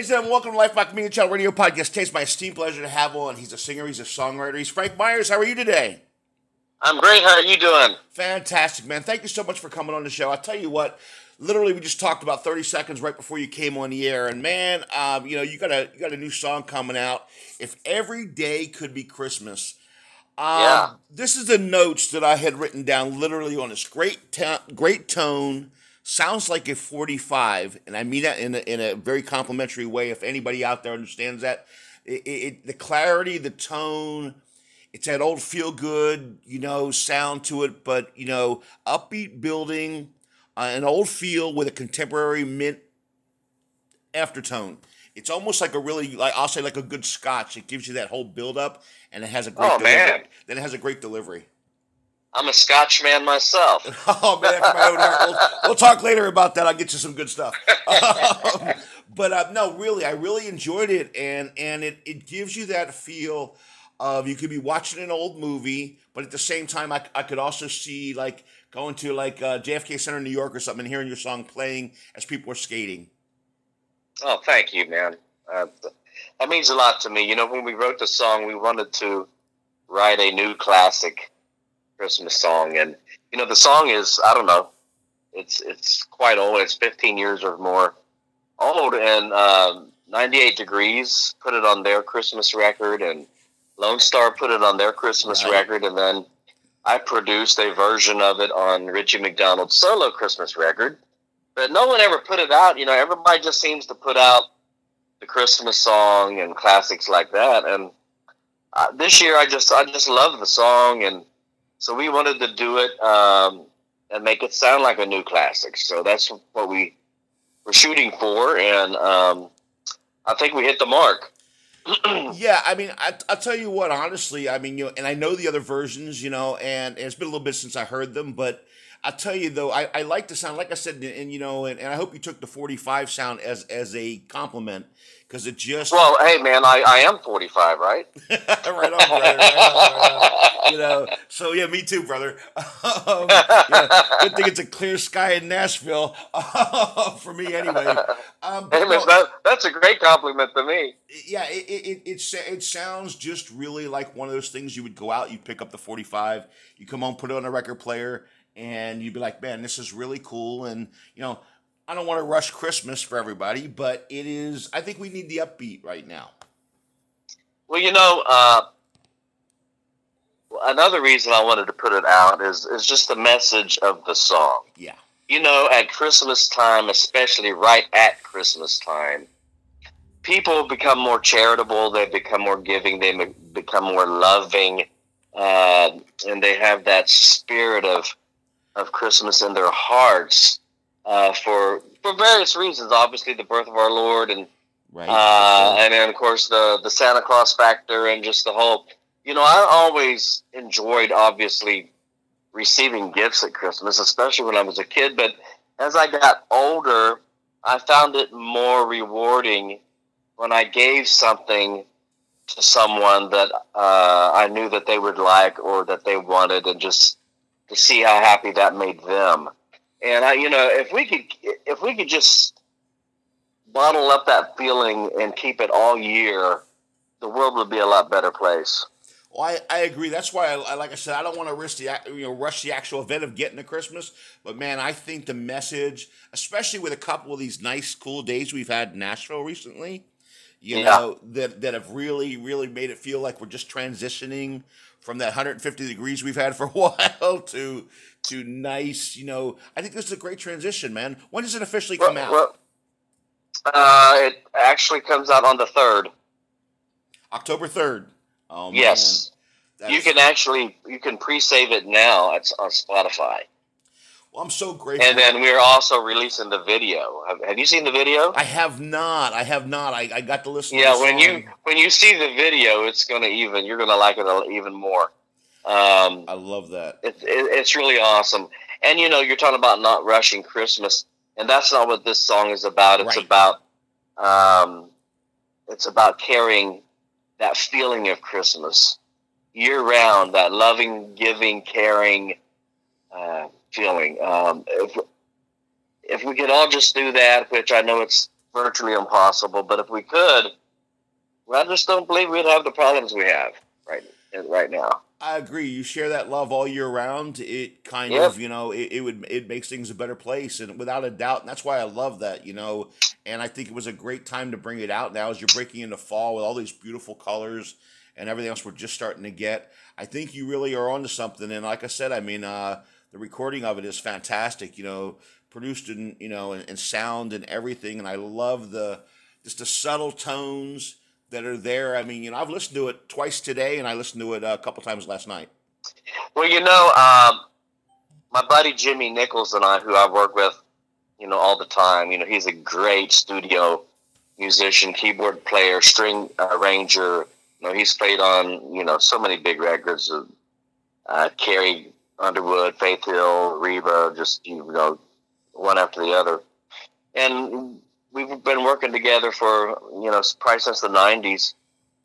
Ladies and gentlemen, welcome to Life Box Media Channel Radio Podcast. It's my esteemed pleasure to have on. He's a singer, he's a songwriter. He's Frank Myers. How are you today? I'm great. How are you doing? Fantastic, man. Thank you so much for coming on the show. I'll tell you what, literally, we just talked about 30 seconds right before you came on the air. And man, um, you know, you got a you got a new song coming out. If every day could be Christmas. Um, Yeah. This is the notes that I had written down literally on this great ta- great tone. Sounds like a 45, and I mean that in a, in a very complimentary way. If anybody out there understands that, it, it, the clarity, the tone, it's that old feel good, you know, sound to it, but you know, upbeat building, uh, an old feel with a contemporary mint aftertone. It's almost like a really, like I'll say, like a good Scotch. It gives you that whole build up, and it has a great Oh, delivery. man. Then it has a great delivery. I'm a Scotch man myself. Oh man, my own heart. We'll, we'll talk later about that. I'll get you some good stuff. Um, but uh, no, really, I really enjoyed it, and and it it gives you that feel of you could be watching an old movie, but at the same time, I, I could also see like going to like uh, JFK Center in New York or something, and hearing your song playing as people are skating. Oh, thank you, man. Uh, that means a lot to me. You know, when we wrote the song, we wanted to write a new classic Christmas song, and you know, the song is I don't know, it's it's quite old. It's 15 years or more old, and um, 98 Degrees put it on their Christmas record, and Lone Star put it on their Christmas Right. record, and then I produced a version of it on Richie McDonald's solo Christmas record. But no one ever put it out. You know, everybody just seems to put out the Christmas song and classics like that. And uh, this year, I just I just love the song, and so we wanted to do it um, and make it sound like a new classic. So that's what we were shooting for, and um, I think we hit the mark. Yeah, I mean, I, I'll tell you what, honestly, I mean, you know, and I know the other versions, you know, and, it's been a little bit since I heard them, but I'll tell you though, I, I like the sound, like I said, and, and, you know, and, and I hope you took the 45 sound as as a compliment because it just Well, hey man, I, I am 45, right? right on, brother, right on, right on. You know. So yeah, me too, brother. Um, yeah, good thing it's a clear sky in Nashville for me, anyway. Um, Hey, man, that, that's a great compliment to me. yeah, it it, it it it sounds just really like one of those things you would go out, you pick up the 45, you come home, put it on a record player, and you'd be like, man, this is really cool. And you know, I don't want to rush Christmas for everybody, but it is. I think we need the upbeat right now. Well, you know, uh, another reason I wanted to put it out is is just the message of the song. Yeah, You know, at Christmas time, especially right at Christmas time, people become more charitable. They become more giving. They become more loving, uh, and they have that spirit of of Christmas in their hearts uh, for for various reasons. Obviously, the birth of our Lord and right. uh, and then of course the the Santa Claus factor and just the whole. You know, I always enjoyed obviously receiving gifts at Christmas, especially when I was a kid. But as I got older, I found it more rewarding when I gave something to someone that uh, I knew that they would like or that they wanted, and just to see how happy that made them. And I, you know, if we could, if we could just bottle up that feeling and keep it all year, the world would be a lot better place. Well, I, I agree. That's why, I, I- like I said, I don't want to risk the you know rush the actual event of getting to Christmas. But man, I think the message, especially with a couple of these nice, cool days we've had in Nashville recently, you Yeah. know, that that have really, really made it feel like we're just transitioning from that 150 degrees we've had for a while to to nice. You know, I think this is a great transition, man. When does it officially come out? Well, uh, it actually comes out on the third. October 3rd. Oh yes, you can actually you can pre-save it now. It's on Spotify, Well, I'm so grateful. and then we're also releasing the video. Have, have you seen the video? I have not. I have not. I, I got to listen. to yeah, the when you when you see the video, it's gonna even you're gonna like it even more. Um, I love that. It's it, it's really awesome. And you know, you're talking about not rushing Christmas, and that's not what this song is about. It's Right. about um, it's about carrying that feeling of Christmas year round, that loving, giving, caring uh, feeling. Um, if if we could all just do that, which I know it's virtually impossible. But if we could, I just don't believe we'd have the problems we have right right now. I agree. You share that love all year round. It kind Yep. of, you know, it, it would it makes things a better place, and without a doubt, and that's why I love that, you know. And I think it was a great time to bring it out now as you're breaking into fall with all these beautiful colors and everything else we're just starting to get. I think you really are onto something. And like I said, I mean, uh, the recording of it is fantastic. You know, produced in you know and, and sound and everything. And I love the just the subtle tones that are there. I mean, you know, I've listened to it twice today, and I listened to it a couple times last night. Well, you know, um, my buddy Jimmy Nichols and I, who I work with, you know, all the time. You know, he's a great studio musician, keyboard player, string arranger. You know, he's played on you know so many big records. Of, uh, Carrie Underwood, Faith Hill, Reba, just you know, one after the other. And we've been working together for you know probably since the '90s.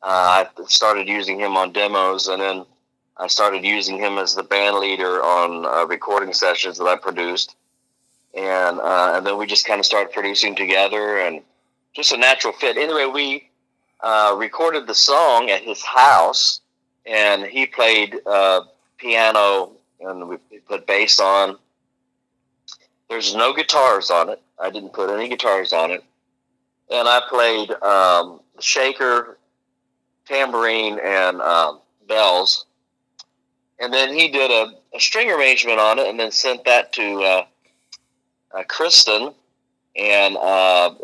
Uh, I started using him on demos, and then I started using him as the band leader on uh, recording sessions that I produced, and uh, and then we just kind of started producing together, and just a natural fit. Anyway, we uh, recorded the song at his house, and he played uh, piano, and we put bass on. There's no guitars on it. I didn't put any guitars on it, and I played um, shaker, tambourine, and um, bells and then he did a, a string arrangement on it and then sent that to uh, uh, Kristen, and uh,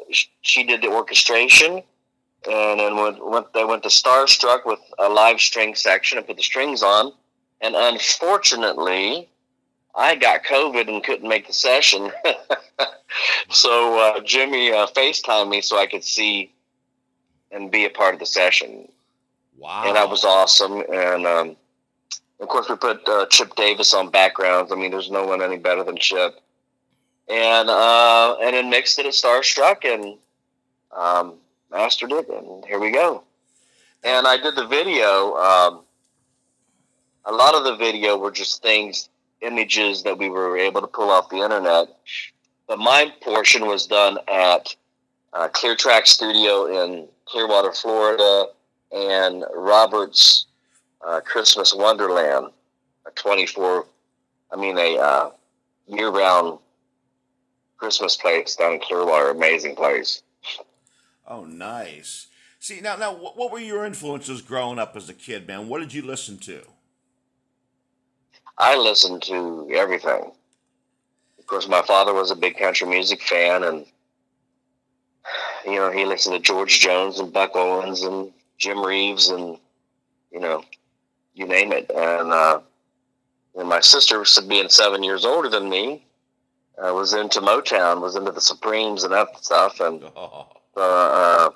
she did the orchestration. And then went, went, they went to Starstruck with a live string section and put the strings on. And unfortunately, I got COVID and couldn't make the session. so uh, Jimmy uh, FaceTimed me so I could see and be a part of the session. Wow. And that was awesome. And um, of course, we put uh, Chip Davis on backgrounds. I mean, there's no one any better than Chip. And uh, and then mixed it at Starstruck and um, mastered it, and here we go. And I did the video. Um, a lot of the video were just things, images that we were able to pull off the internet. But my portion was done at uh, Clear Track Studio in Clearwater, Florida, and Robert's uh, Christmas Wonderland, a 24, I mean, a uh, year round Christmas place down in Clearwater. Amazing place. Oh, nice. See now, now, what, what were your influences growing up as a kid, man? What did you listen to? I listened to everything. Of course, my father was a big country music fan, and you know he listened to George Jones and Buck Owens and Jim Reeves and you know you name it. And uh, and my sister, being seven years older than me, uh, was into Motown, was into the Supremes and that stuff, and uh, uh,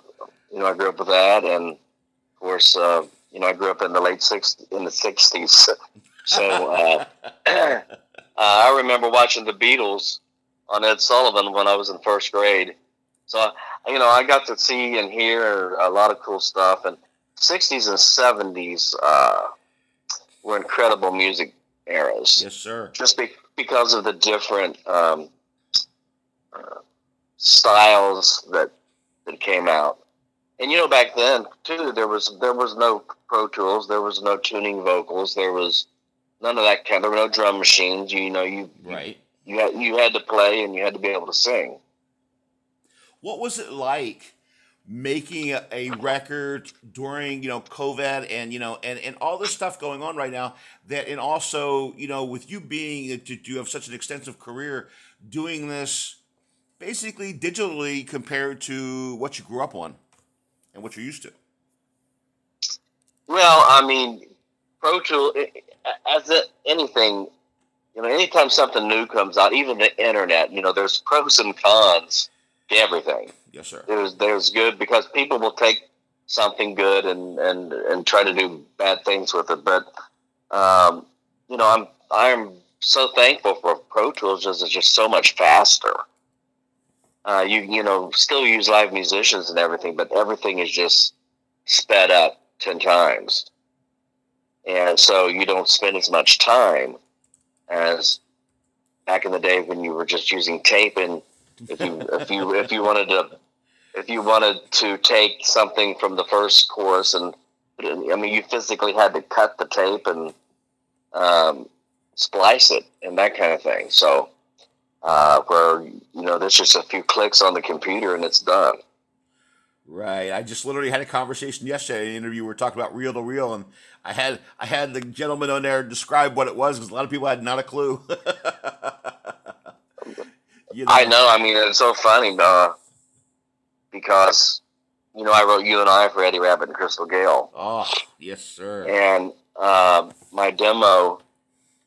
you know I grew up with that, and of course uh, you know I grew up in the late six in the sixties, so. Uh, I remember watching the Beatles on Ed Sullivan when I was in first grade. So, you know, I got to see and hear a lot of cool stuff. And 60s and 70s uh, were incredible music eras yes, sir. just be- because of the different um, uh, styles that that came out. And you know, back then too, there was there was no Pro Tools, there was no tuning vocals, there was none of that kind. There were no drum machines. You, know, you Right. you had you had to play and you had to be able to sing. What was it like making a, a record during you know COVID and you know and and all this stuff going on right now? That and also you know with you being you have such an extensive career doing this basically digitally compared to what you grew up on and what you're used to. Well, I mean, Pro Tool, as a, anything, you know, anytime something new comes out, even the internet, you know, there's pros and cons to everything. Yes, sir. There's there's good because people will take something good and and and try to do bad things with it. But um, you know, I'm I'm so thankful for Pro Tools because it's just so much faster. Uh, you you know still use live musicians and everything, but everything is just sped up ten times, and so you don't spend as much time as back in the day when you were just using tape and if you if you if you wanted to if you wanted to take something from the first course and I mean, you physically had to cut the tape and um, splice it and that kind of thing. So, uh, where you know, there's just a few clicks on the computer and it's done. Right. I just literally had a conversation yesterday. An interview we were talking about reel to reel, and I had I had the gentleman on there describe what it was because a lot of people had not a clue. you know? I know. I mean, it's so funny uh, because you know I wrote "You and I" for Eddie Rabbitt and Crystal Gayle. Oh, yes, sir. And uh, my demo,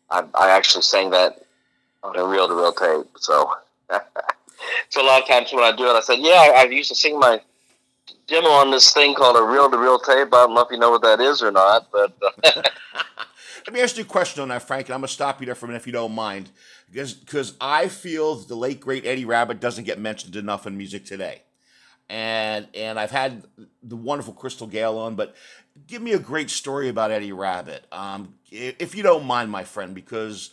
I, I actually sang that on a reel to reel tape. So, so a lot of times when I do it, I said, "Yeah, I, I used to sing my." Demo on this thing called a reel to reel tape. I don't know if you know what that is or not, but. Uh, Let me ask you a question on that, Frank, and I'm going to stop you there for a minute if you don't mind. Because, because I feel the late, great Eddie Rabbitt doesn't get mentioned enough in music today. And and I've had the wonderful Crystal Gayle on, but give me a great story about Eddie Rabbitt, um, if you don't mind, my friend, because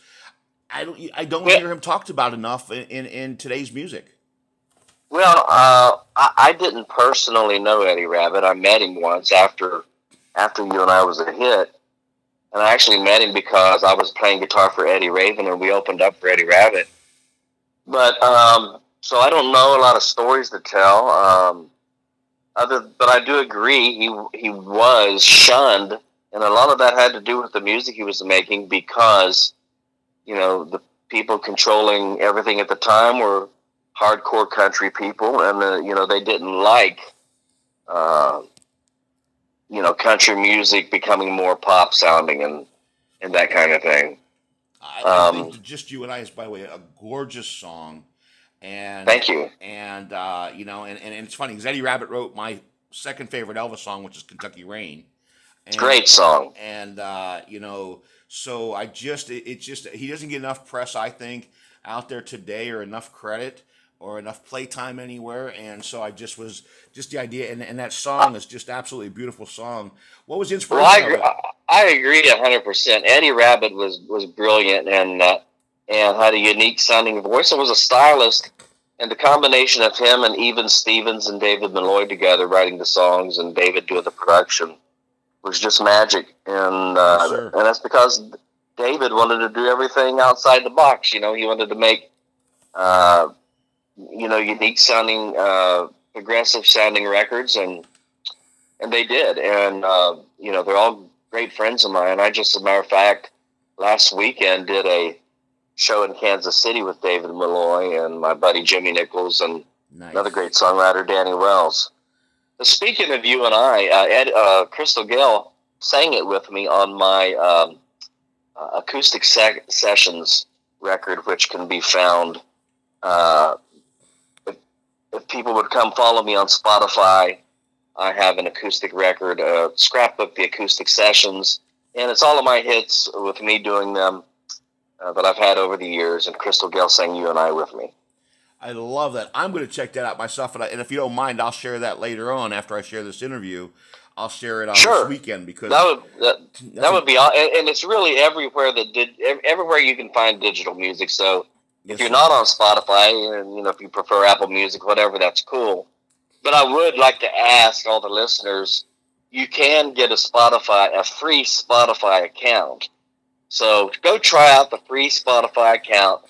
I don't I don't hear him talked about enough in, in, in today's music. Well, uh, I, I didn't personally know Eddie Rabbitt. I met him once after after you and I was a hit, and I actually met him because I was playing guitar for Eddie Raven, and we opened up for Eddie Rabbitt. But um, so I don't know a lot of stories to tell. Um, other, but I do agree he he was shunned, and a lot of that had to do with the music he was making because, you know, the people controlling everything at the time were hardcore country people, and uh, you know they didn't like, uh, you know, country music becoming more pop sounding and and that kind of thing. I, I um, think just you and I is by the way a gorgeous song, and thank you. And uh, you know, and, and, and it's funny because Eddie Rabbitt wrote my second favorite Elvis song, which is Kentucky Rain. And, Great song. And uh, you know, so I just it, it just he doesn't get enough press, I think, out there today or enough credit or enough playtime anywhere. And so I just was just the idea, and, and that song is just absolutely a beautiful song. What was the inspiration? Well, I agree, I agree hundred percent. Eddie Rabbitt was was brilliant and uh, and had a unique sounding voice and was a stylist. And the combination of him and Even Stevens and David Malloy together writing the songs and David doing the production was just magic. And uh, yes, and that's because David wanted to do everything outside the box. You know, he wanted to make uh, you know, unique sounding, uh, progressive sounding records, and and they did, and uh, you know, they're all great friends of mine. I just, as a matter of fact, last weekend did a show in Kansas City with David Malloy and my buddy Jimmy Nichols and nice. another great songwriter, Danny Wells. But speaking of you and I, uh, Ed, uh, Crystal Gayle sang it with me on my um, uh, acoustic se- sessions record, which can be found uh, if people would come follow me on Spotify, I have an acoustic record, uh, scrapbook, the acoustic sessions, and it's all of my hits with me doing them uh, that I've had over the years, and Crystal Gayle sang "You and I" with me. I love that. I'm going to check that out myself, and, I, and if you don't mind, I'll share that later on after I share this interview. I'll share it on sure. this weekend because that would that, that would be and it's really everywhere that did everywhere you can find digital music. So if you're not on Spotify, and you know if you prefer Apple Music, whatever, that's cool. But I would like to ask all the listeners: you can get a Spotify, a free Spotify account. So go try out the free Spotify account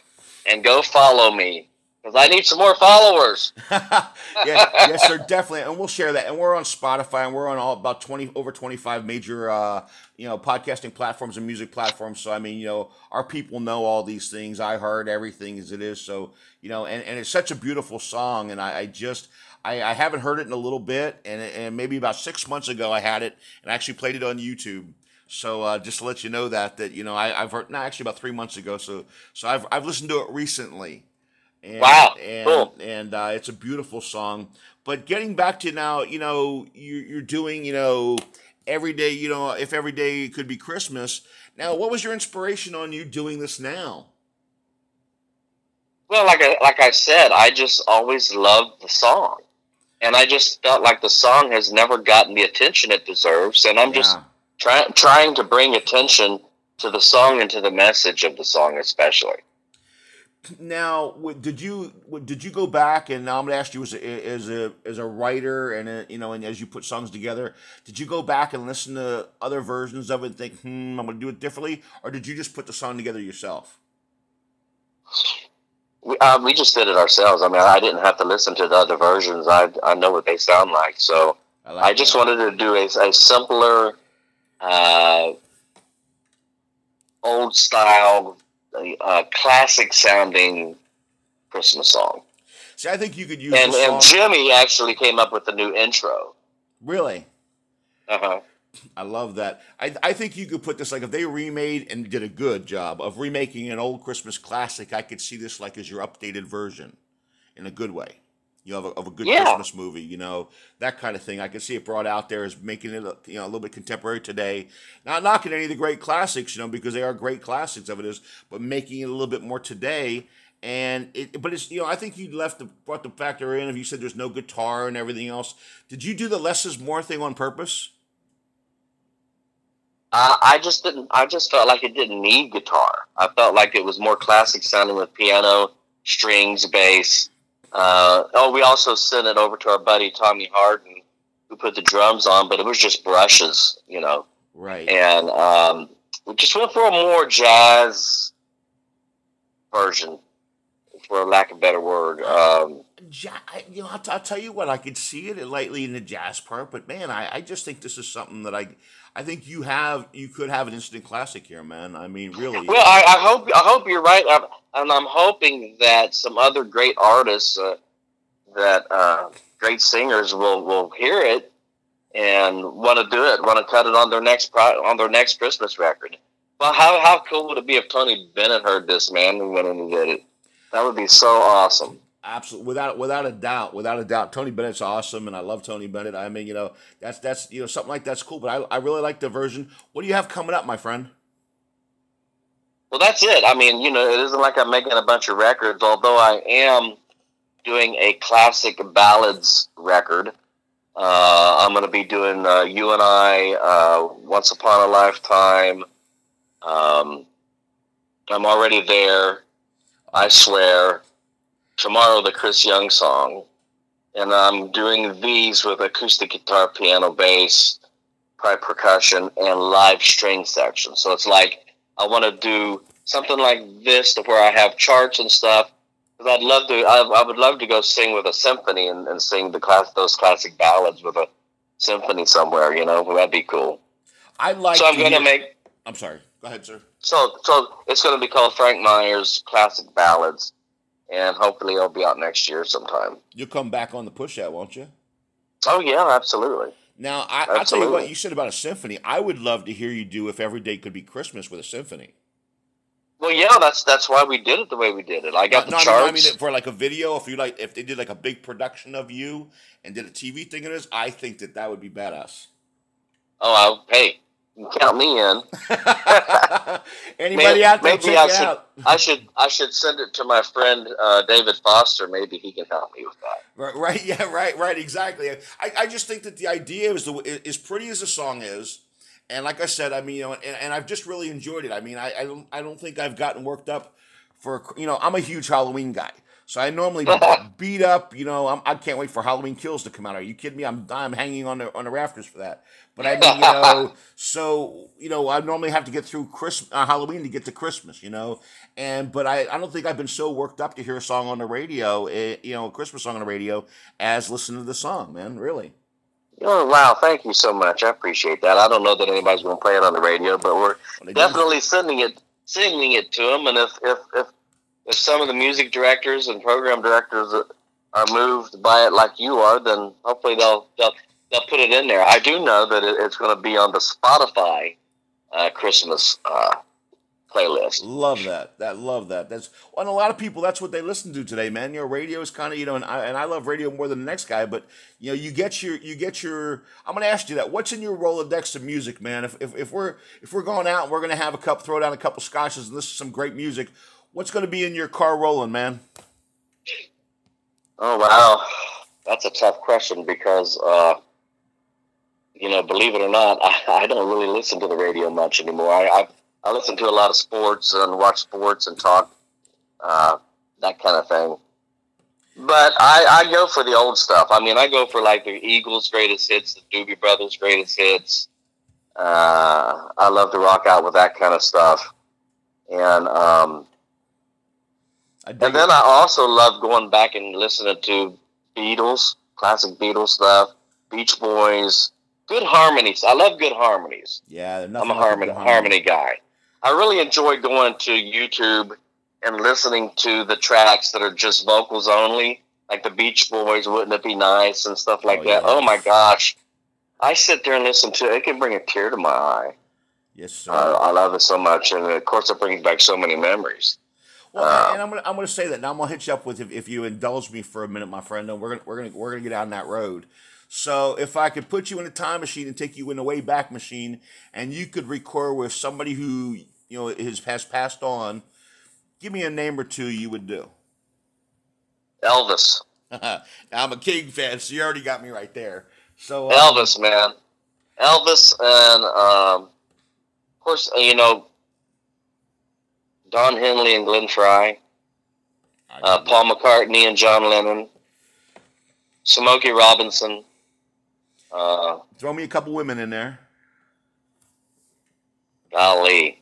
and go follow me because I need some more followers. yeah, yes, sir, definitely, and we'll share that. And we're on Spotify, and we're on all about twenty over twenty five major, uh, you know, podcasting platforms and music platforms. So I mean, you know, our people know all these things. I heard everything as it is. So you know, and, and it's such a beautiful song, and I, I just. I, I haven't heard it in a little bit, and, and maybe about six months ago I had it, and I actually played it on YouTube. So uh, just to let you know that that you know I, have heard not actually about three months ago. So so I've I've listened to it recently, and, wow, and, cool. And uh, it's a beautiful song. But getting back to now, you know, you're, you're doing, you know, every day, you know, if every day could be Christmas. Now, what was your inspiration on you doing this now? Well, like I, like I said, I just always loved the song, and I just felt like the song has never gotten the attention it deserves, and I'm yeah. just trying trying to bring attention to the song and to the message of the song, especially Now, did you did you go back and now I'm gonna ask you as a as a as a writer and a, you know and as you put songs together, did you go back and listen to other versions of it and think, hmm, I'm gonna do it differently, or did you just put the song together yourself? We, uh, we just did it ourselves. I mean, I didn't have to listen to the other versions. I I know what they sound like, so I, I just that. wanted to do a, a simpler, uh, old style, uh, classic sounding Christmas song. See, I think you could use And and Jimmy actually came up with the new intro. really, Uh huh. I love that. I I think you could put this like if they remade and did a good job of remaking an old Christmas classic, I could see this like as your updated version, in a good way. You know, of a, of a good Yeah. Christmas movie. You know that kind of thing. I can see it brought out there as making it you know a little bit contemporary today. Not knocking any of the great classics, you know, because they are great classics of it is, but making it a little bit more today. And it, but it's you know I think you left the brought the factor in. If you said there's no guitar and everything else, did you do the less is more thing on purpose? I, I just didn't. I just felt like it didn't need guitar. I felt like it was more classic sounding with piano, strings, bass. Uh, oh, we also sent it over to our buddy Tommy Harden, who put the drums on, but it was just brushes, you know. Right. And um, we just went for a more jazz version, for lack of a better word. Um, Ja- I- you know, I'll, t- I'll tell you what, I could see it lightly in the jazz part, but man, I, I just think this is something that I, I think you have, you could have an instant classic here, man. I mean, really. Well, I, I hope I hope you're right, I'm, and I'm hoping that some other great artists, uh, that uh, great singers will will hear it and want to do it, want to cut it on their next pro- on their next Christmas record. Well, how how cool would it be if Tony Bennett heard this man and went in and did it? That would be so awesome. Absolutely, without without a doubt, without a doubt, Tony Bennett's awesome, and I love Tony Bennett. I mean, you know, that's that's you know something like that's cool. But I, I really like the version. What do you have coming up, my friend? Well, that's it. I mean, you know, it isn't like I'm making a bunch of records, although I am doing a classic ballads record. Uh, I'm going to be doing uh, You and I, uh, Once Upon a Lifetime. Um, I'm already there. I swear. Tomorrow, the Chris Young song. And I'm doing these with acoustic guitar, piano, bass, probably percussion, and live string section. So it's like I want to do something like this to where I have charts and stuff. Because I'd love to, I, I would love to go sing with a symphony and, and sing the class, those classic ballads with a symphony somewhere. You know, that'd be cool. I like. so I'm going to make I'm sorry. Go ahead, sir. so so it's going to be called Frank Myers Classic Ballads, and hopefully it'll be out next year sometime. You'll come back on the push out, won't you? Oh yeah, absolutely. Now, I, I'll tell you what you said about a symphony. I would love to hear you do if every day could be Christmas with a symphony. Well, yeah, that's that's why we did it the way we did it. I got No, the no, I mean, charts. I mean for like a video. If you like, if they did like a big production of you and did a TV thing of this, I think that that would be badass. oh, I, hey, count me in. Anybody out there, check I should, out. I should I should send it to my friend uh, David Foster. Maybe he can help me with that. Right, right, yeah, right, right, exactly. I, I just think that the idea is the as pretty as the song is, and like I said, I mean, you know, and, and I've just really enjoyed it. I mean, I, I don't I don't think I've gotten worked up for you know I'm a huge Halloween guy, so I normally beat up. You know, I'm, I can't wait for Halloween Kills to come out. Are you kidding me? I'm I'm hanging on the on the rafters for that. But I mean, you know, so you know, I normally have to get through Christmas, uh, Halloween to get to Christmas. You know, and but I, I don't think I've been so worked up to hear a song on the radio, eh, you know, a Christmas song on the radio, as listening to the song, man. Really. Oh wow! Thank you so much. I appreciate that. I don't know that anybody's going to play it on the radio, but we're Well, they do. definitely sending it sending it to them. And if if if if some of the music directors and program directors are moved by it like you are, then hopefully they'll they'll they'll put it in there. I do know that it, it's going to be on the Spotify uh, Christmas uh, playlist. Love that. That love that. That's and a lot of people. That's what they listen to today, man. You know, radio is kind of you know, and I and I love radio more than the next guy. But you know, you get your you get your. I'm gonna ask you that. What's in your Rolodex of music, man? If if, if we're if we're going out and we're gonna have a cup, throw down a couple scotches and listen to some great music. What's gonna be in your car rolling, man? Oh wow, that's a tough question because uh, you know, believe it or not, I, I don't really listen to the radio much anymore. I, I I listen to a lot of sports and watch sports and talk uh, that kind of thing. But I, I go for the old stuff. I mean, I go for like the Eagles' greatest hits, the Doobie Brothers' greatest hits. Uh, I love to rock out with that kind of stuff, and um, and then I also love going back and listening to Beatles, classic Beatles stuff, Beach Boys, good harmonies. I love good harmonies. Yeah, I'm a harmony, harmony guy. I really enjoy going to YouTube and listening to the tracks that are just vocals only, like the Beach Boys, "Wouldn't It Be Nice" and stuff like Oh, that. yeah. Oh my gosh, I sit there and listen to it. It can bring a tear to my eye. Yes, sir. Uh, I love it so much, and of course, it brings back so many memories. Well, Uh, and I'm gonna I'm gonna say that now. I'm gonna hit you up with if, if you indulge me for a minute, my friend. And we're gonna we're gonna we're gonna get down that road. So if I could put you in a time machine and take you in a way back machine, and you could record with somebody who you know has has passed on, give me a name or two you would do. Elvis, I'm a King fan, so you already got me right there. So um, Elvis, man, Elvis, and um, of course, uh, you know Don Henley and Glenn Frey. uh, Paul McCartney and John Lennon, Smokey Robinson, uh, throw me a couple women in there. Ali,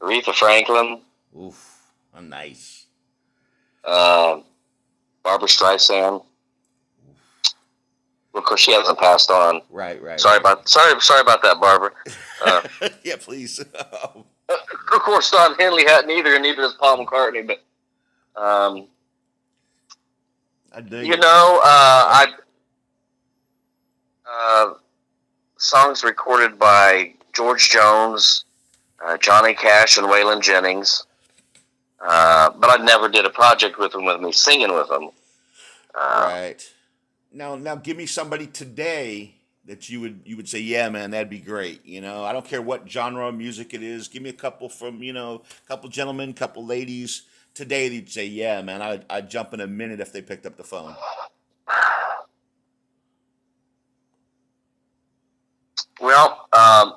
Aretha Franklin, Oof, oh, nice. uh, Barbra Streisand. Of course, she hasn't passed on. Right, right. Sorry about sorry sorry about that, Barbara. Uh, yeah, please. of course, Don Henley hadn't either, and neither does Paul McCartney. But um, I dig you it. know, uh, I uh, songs recorded by George Jones, uh, Johnny Cash, and Waylon Jennings. Uh, but I never did a project with them with me singing with them. Uh, Right. Now, now, give me somebody today that you would you would say, yeah, man, that'd be great. You know, I don't care what genre of music it is. Give me a couple from you know, a couple gentlemen, a couple ladies today. That you'd say, yeah, man, I'd, I'd jump in a minute if they picked up the phone. Well, um,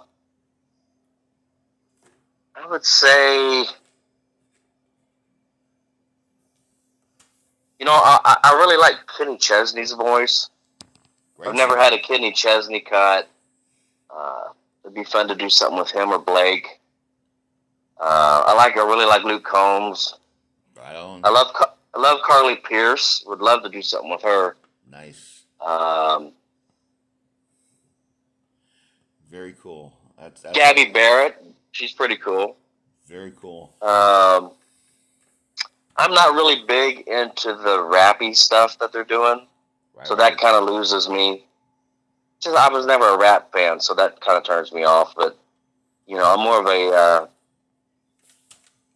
I would say, you know, I, I really like Kenny Chesney's voice. Great I've never had a Kenny Chesney cut. Uh, it'd be fun to do something with him or Blake. Uh, I like, I really like Luke Combs. Right on. I love, I love Carly Pearce. Would love to do something with her. Nice. Um, Very cool. That's, that's Gabby Barrett. She's pretty cool. very cool. Um, I'm not really big into the rappy stuff that they're doing, Right, so right. that kind of loses me. Just I was never a rap fan, so that kind of turns me off. But you know, I'm more of a uh,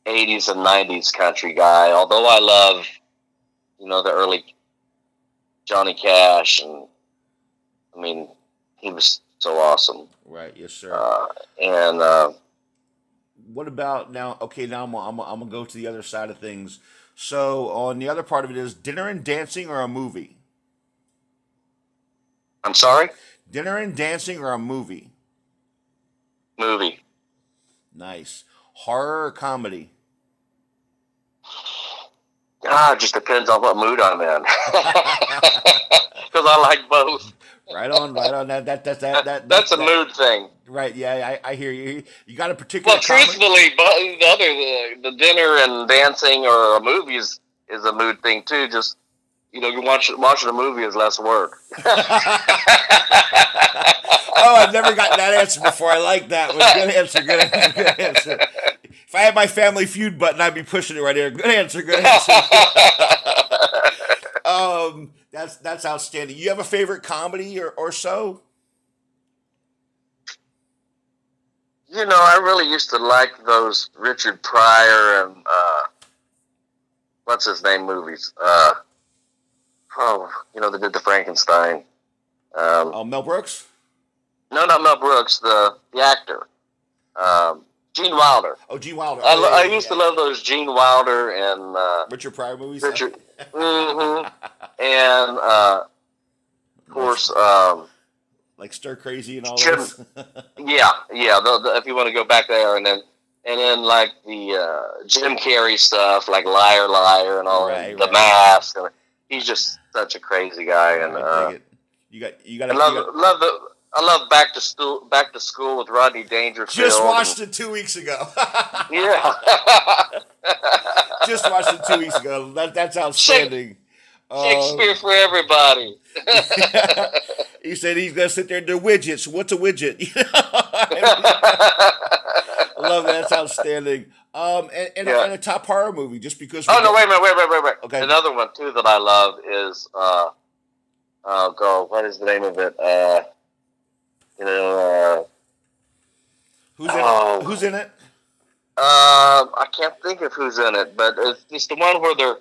'80s and '90s country guy. Although I love, you know, the early Johnny Cash, and I mean, he was so awesome. right. Yes, sir. Uh, and uh, what about now? Okay, now I'm, I'm, I'm gonna go to the other side of things. So on the other part of it is dinner and dancing or a movie. I'm sorry, Dinner and dancing or a movie. movie. Nice. Horror or comedy. Ah, it just depends on what mood I'm in. Because I like both. Right on, right on. That that that that, that That's a that- mood thing. Right. Yeah, I, I hear you. You got a particular. Well, truthfully, but the other the, the dinner and dancing or a movie is, is a mood thing too. Just you know, you watch watching a movie is less work. oh, I've never gotten that answer before. I like that one. Good answer. Good answer. Good answer. If I had my Family Feud button, I'd be pushing it right here. Good answer. Good answer. um, that's that's outstanding. You have a favorite comedy or, or so? you know, I really used to like those Richard Pryor and uh, what's his name movies. Uh, oh, you know, they did the Frankenstein. Um, Oh, Mel Brooks. No, not Mel Brooks, the the actor, um, Gene Wilder. Oh, Gene Wilder. I, Oh, yeah, I yeah, used to love those Gene Wilder and uh, Richard Pryor movies. Richard, mm-hmm. and uh, of course, um, like Stir Crazy and all Jim- yeah, yeah. The, the, if you want to go back there, and then and then like the uh, Jim Carrey stuff, like Liar Liar and all Right, the right. Mask. And he's just such a crazy guy, and I uh. You got you I got love to love the. I love back to school. Back to school with Rodney Dangerfield. just watched it two weeks ago. Yeah. just watched it two weeks ago. That that's outstanding. Shakespeare Um, for everybody. he said he's gonna sit there and do widgets. What's a widget? I love that. That's outstanding. Um, and, and, Yeah. and a top horror movie, just because. Oh no! Wait a minute! Wait, wait, wait, wait. Okay. Another one too that I love is uh, oh god, what is the name of it? Uh, you know, Who's in it? Who's in it? uh, um, I can't think of who's in it, but it's, it's the one where they're,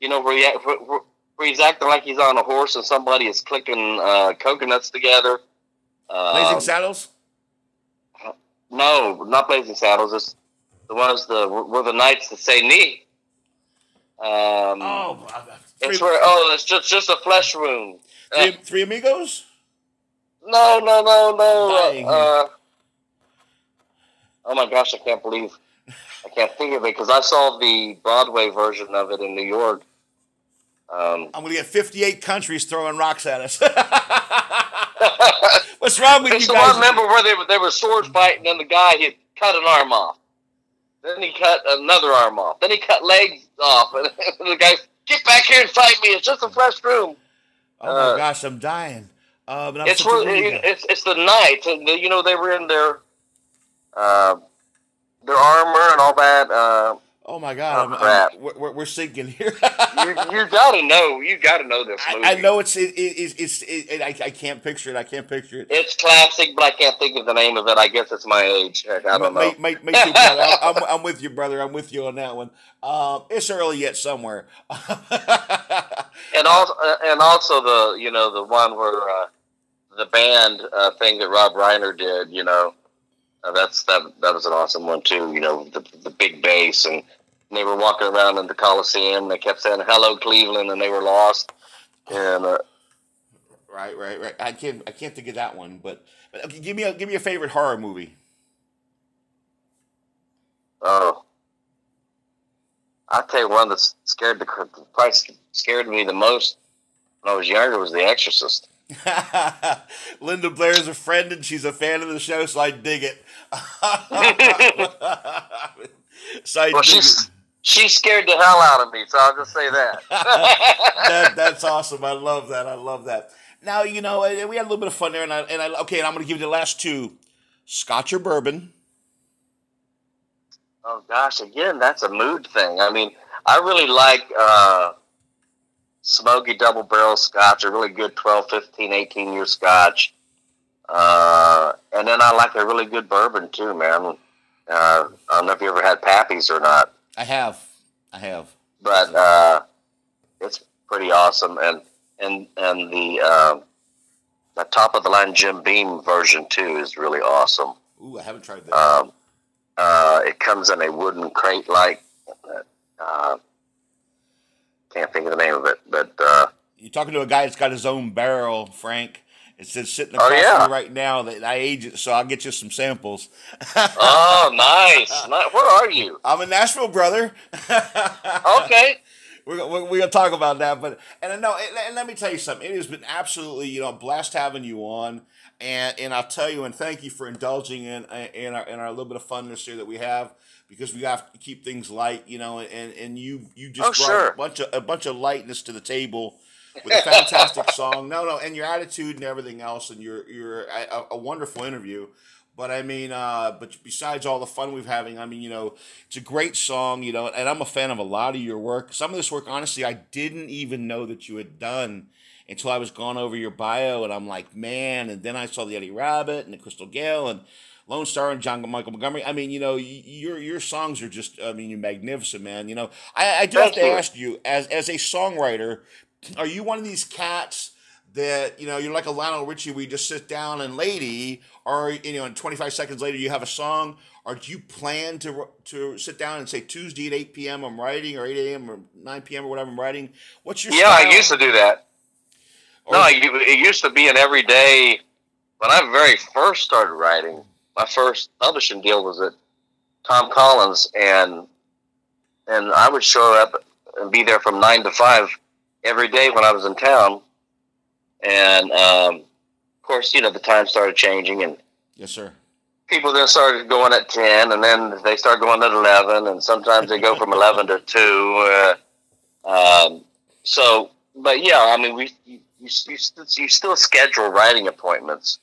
you know, where, he, where, he's acting like he's on a horse and somebody is clicking uh, coconuts together. Blazing Um, Saddles. No, not Blazing Saddles. It's the ones the where the knights that say knee. Um, Oh, uh, it's where oh, it's just just a flesh wound. Uh, three, three amigos. No, no, no, no. Uh, oh my gosh, I can't believe I can't think of it because I saw the Broadway version of it in New York. Um, I'm gonna get 58 countries throwing rocks at us. What's wrong with you the guys? one remember where they were they were sword fighting and the guy he cut an arm off. Then he cut another arm off. Then he cut legs off. And the guy, get back here and fight me. It's just a fresh room. Oh my uh, gosh, I'm dying. Um, it's such a where movie guy. it's it's the knights, and you know they were in their uh, their armor and all that. Uh, oh my god, oh, I'm, I'm- we're, we're, sinking here. you, you gotta know, you gotta know this movie. I, I know it's it, it, it's it's it, it, I, I can't picture it. I can't picture it. it's classic, but I can't think of the name of it. I guess it's my age. I don't know. Too, I'm, I'm with you, brother. I'm with you on that one. Um, it's early yet somewhere. and also, uh, and also the you know the one where uh, the band uh, thing that Rob Reiner did. You know, uh, that's that that was an awesome one too. You know, the the big bass and. They were walking around in the Coliseum. and They kept saying "Hello, Cleveland," and they were lost. And uh, right, right, right. I can't I can't think of that one, but, but okay, give me a give me a favorite horror movie. Oh, I'll tell you one that scared the probably scared me the most when I was younger was The Exorcist. Linda Blair is a friend and she's a fan of the show, so I dig it. so I Well, dig it. she scared the hell out of me, so I'll just say that. that, that's awesome. I love that. I love that. Now you know we had a little bit of fun there, and I, and I okay. And I'm going to give you the last two: Scotch or bourbon. oh gosh, again, that's a mood thing. I mean, I really like uh, smoky double barrel scotch, a really good 12, 15, 18 year scotch. Uh, and then I like a really good bourbon too, man. Uh, I don't know if you ever had Pappy's or not. I have. I have. but uh, it's pretty awesome. And and and the uh, the top of the line Jim Beam version too is really awesome. Ooh, I haven't tried that. Um, uh, it comes in a wooden crate like. Uh, can't think of the name of it, but uh, You're talking to a guy that's got his own barrel, Frank. It says sitting Oh, across yeah. from me right now that I age it, so I'll get you some samples. oh, nice. Where are you? I'm in Nashville, brother. Okay. We're, gonna- we're, we're gonna talk about that, but and I know, and, and let me tell you something. It has been absolutely, you know, a blast having you on, and and I'll tell you, and thank you for indulging in in our in our little bit of funness here that we have because we have to keep things light, you know, and and you you just Oh, brought sure. a bunch of a bunch of lightness to the table with a fantastic song. No, no, and your attitude and everything else, and you're you're a, a wonderful interview. But I mean, uh, but besides all the fun we've having, I mean, you know, it's a great song, you know, and I'm a fan of a lot of your work. Some of this work, honestly, I didn't even know that you had done until I was going over your bio, and I'm like, man. And then I saw the Eddie Rabbitt and the Crystal Gayle and Lone Star and John Michael Montgomery. I mean, you know, your your songs are just, I mean, you're magnificent, man. You know, I, I do Thank have to you. ask you, as as a songwriter, are you one of these cats? that you know you're like a Lionel Richie, we just sit down and lady, or you know, and 25 seconds later you have a song, or do you plan to to sit down and say Tuesday at 8 p.m. I'm writing, or 8 a.m. or 9 p.m. or whatever I'm writing? What's your Yeah, I used to do that. Or- No, it used to be an everyday. When I very first started writing, my first publishing deal was at Tom Collins, and and I would show up and be there from nine to five every day when I was in town. And um, of course, you know the time started changing, and Yes, sir. people then started going at 10 and then they start going at 11 and sometimes they go from 11 to 2 uh, um, so but yeah i mean we you, you, you, you still schedule writing appointments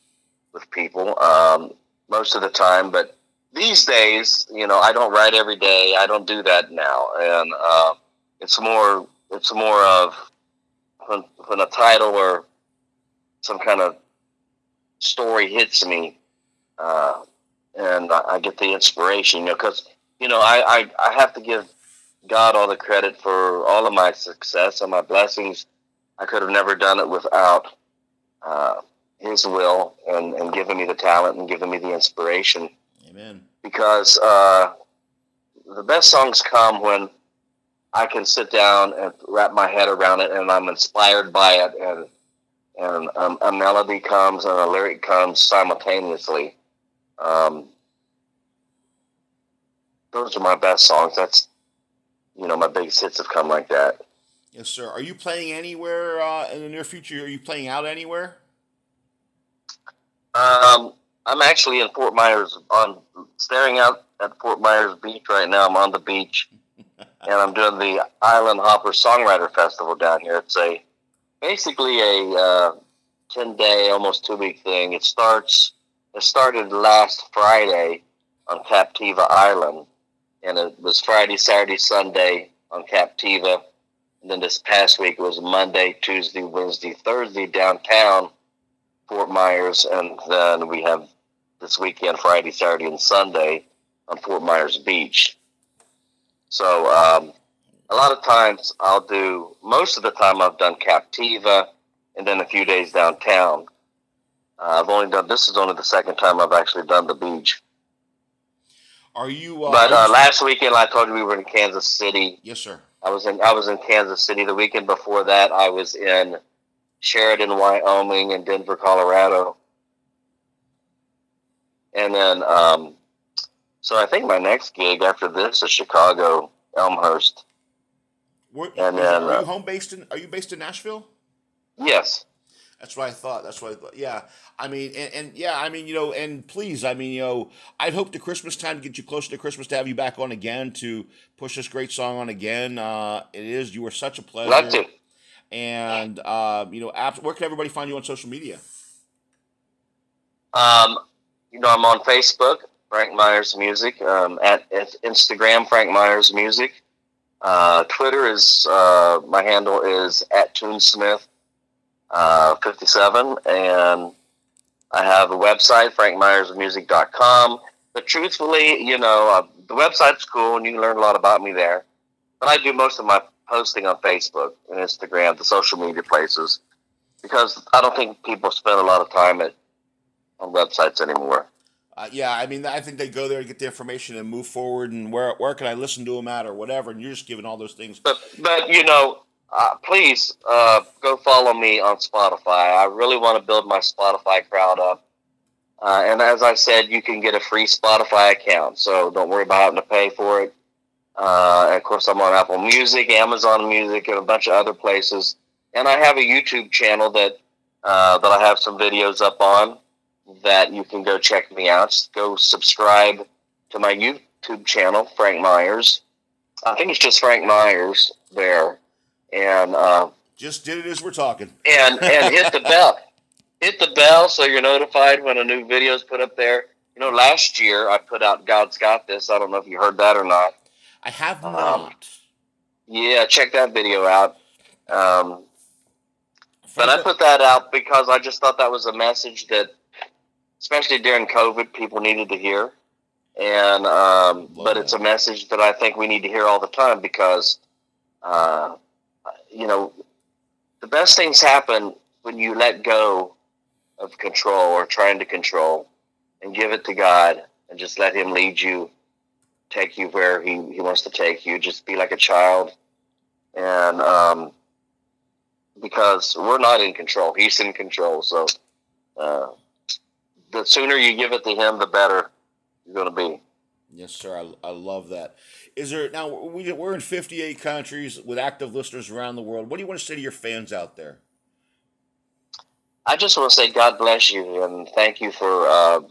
with people um, most of the time but these days you know i don't write every day i don't do that now and uh, it's more it's more of when, when a title or some kind of story hits me uh, and I, I get the inspiration, you know, because you know I, I I have to give God all the credit for all of my success and my blessings. I could have never done it without uh, His will and and giving me the talent and giving me the inspiration. Amen. Because uh, the best songs come when I can sit down and wrap my head around it, and I'm inspired by it, and and um, a melody comes and a lyric comes simultaneously. Um, those are my best songs. That's you know my biggest hits have come like that. Yes, sir. Are you playing anywhere uh, in the near future? Are you playing out anywhere? Um, I'm actually in Fort Myers on staring out at Fort Myers Beach right now. I'm on the beach, and I'm doing the Island Hopper Songwriter Festival down here. It's a basically a uh, ten day, almost two week thing. It starts. It started last Friday on Captiva Island, and it was Friday, Saturday, Sunday on Captiva. And then this past week was Monday, Tuesday, Wednesday, Thursday downtown Fort Myers, and then we have this weekend, Friday, Saturday, and Sunday on Fort Myers Beach. So um, a lot of times I'll do. Most of the time I've done Captiva, and then a few days downtown. Uh, I've only done. This is only the second time I've actually done the beach. Are you? Uh, But uh, last weekend I told you we were in Kansas City. yes, sir. I was in I was in Kansas City. The weekend before that, I was in Sheridan, Wyoming, and Denver, Colorado. And then, um, so I think my next gig after this is Chicago, Elmhurst. And are, then, you- are uh, you home based in? Are you based in Nashville? Yes. That's what I thought. That's what I thought. Yeah. I mean, and, and yeah, I mean, you know, and please, I mean, you know, I'd hope to Christmas time to get you closer to Christmas to have you back on again to push this great song on again. Uh, it is. You were such a pleasure. Love to. And uh, you know, where can everybody find you on social media? Um, you know, I'm on Facebook, Frank Myers Music. Um, at, at Instagram, Frank Myers Music. Uh, Twitter is uh, my handle is at Toonsmith uh, 57, and I have a website, frankmyersmusic.com. But truthfully, you know, uh, the website's cool, and you can learn a lot about me there. But I do most of my posting on Facebook and Instagram, the social media places, because I don't think people spend a lot of time at on websites anymore. Uh, yeah, I mean, I think they go there and get the information and move forward. And where where can I listen to them at or whatever? And you're just giving all those things. But but you know, uh, please uh, go follow me on Spotify. I really want to build my Spotify crowd up. Uh, and as I said, you can get a free Spotify account, so don't worry about having to pay for it. Uh, of course, I'm on Apple Music, Amazon Music, and a bunch of other places. And I have a YouTube channel that uh, that I have some videos up on that you can go check me out. Just go subscribe to my YouTube channel, Frank Myers. I think it's just Frank Myers there, and uh, Just did it as we're talking. and and hit the bell, hit the bell so you're notified when a new video is put up there. You know, last year I put out "God's Got This." I don't know if you heard that or not. I have Um, not. Yeah, check that video out. Um, but I put that out because I just thought that was a message that, especially during COVID, people needed to hear. And um, but it's a message that I think we need to hear all the time because, uh, you know, the best things happen when you let go of control or trying to control and give it to God and just let Him lead you, take you where He, he wants to take you. Just be like a child. And um, because we're not in control, He's in control. So uh, the sooner you give it to Him, the better you're going to be. Yes, sir. I, I love that. Is there now we we're in 58 countries with active listeners around the world. What do you want to say to your fans out there? I just want to say God bless you and thank you for uh,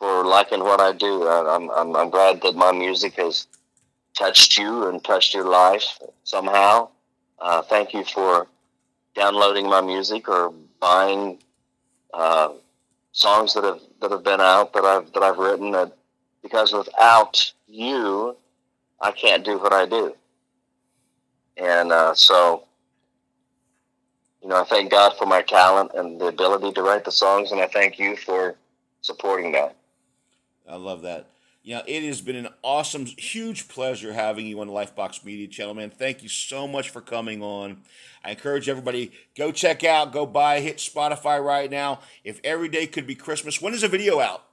for liking what I do. I, I'm, I'm I'm glad that my music has touched you and touched your life somehow. Uh, thank you for downloading my music or buying uh, songs that have that have been out that I've that I've written. That because without you, I can't do what I do. And uh, so, you know, I thank God for my talent and the ability to write the songs, and I thank you for supporting that. I love that. You know, it has been an awesome, huge pleasure having you on the Lifebox Media channel, man. Thank you so much for coming on. I encourage everybody go check out, go buy, hit Spotify right now. If every day could be Christmas, when is the video out?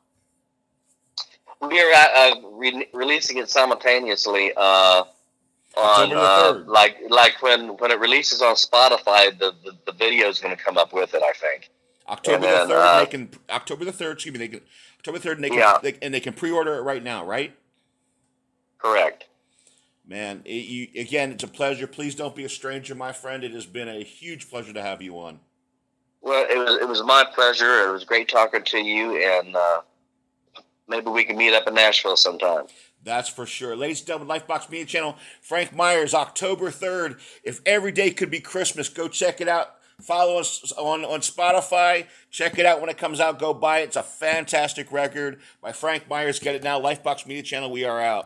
We're uh, re- releasing it simultaneously uh, on uh, like like when when it releases on Spotify, the the, the video is going to come up with it. I think. October then, the third. Uh, they can October the third. Excuse me. They can October third. And they can yeah. they, and they can pre-order it right now, right? Correct. Man, it, you, again, it's a pleasure. Please don't be a stranger, my friend. It has been a huge pleasure to have you on. Well, it was it was my pleasure. It was great talking to you, and uh, maybe we can meet up in Nashville sometime. That's for sure. Ladies and gentlemen, Lifebox Media Channel, Frank Myers, October 3rd. If every day could be Christmas, go check it out. Follow us on, on Spotify. Check it out when it comes out. Go buy it. It's a fantastic record by Frank Myers. Get it now. Lifebox Media Channel. We are out.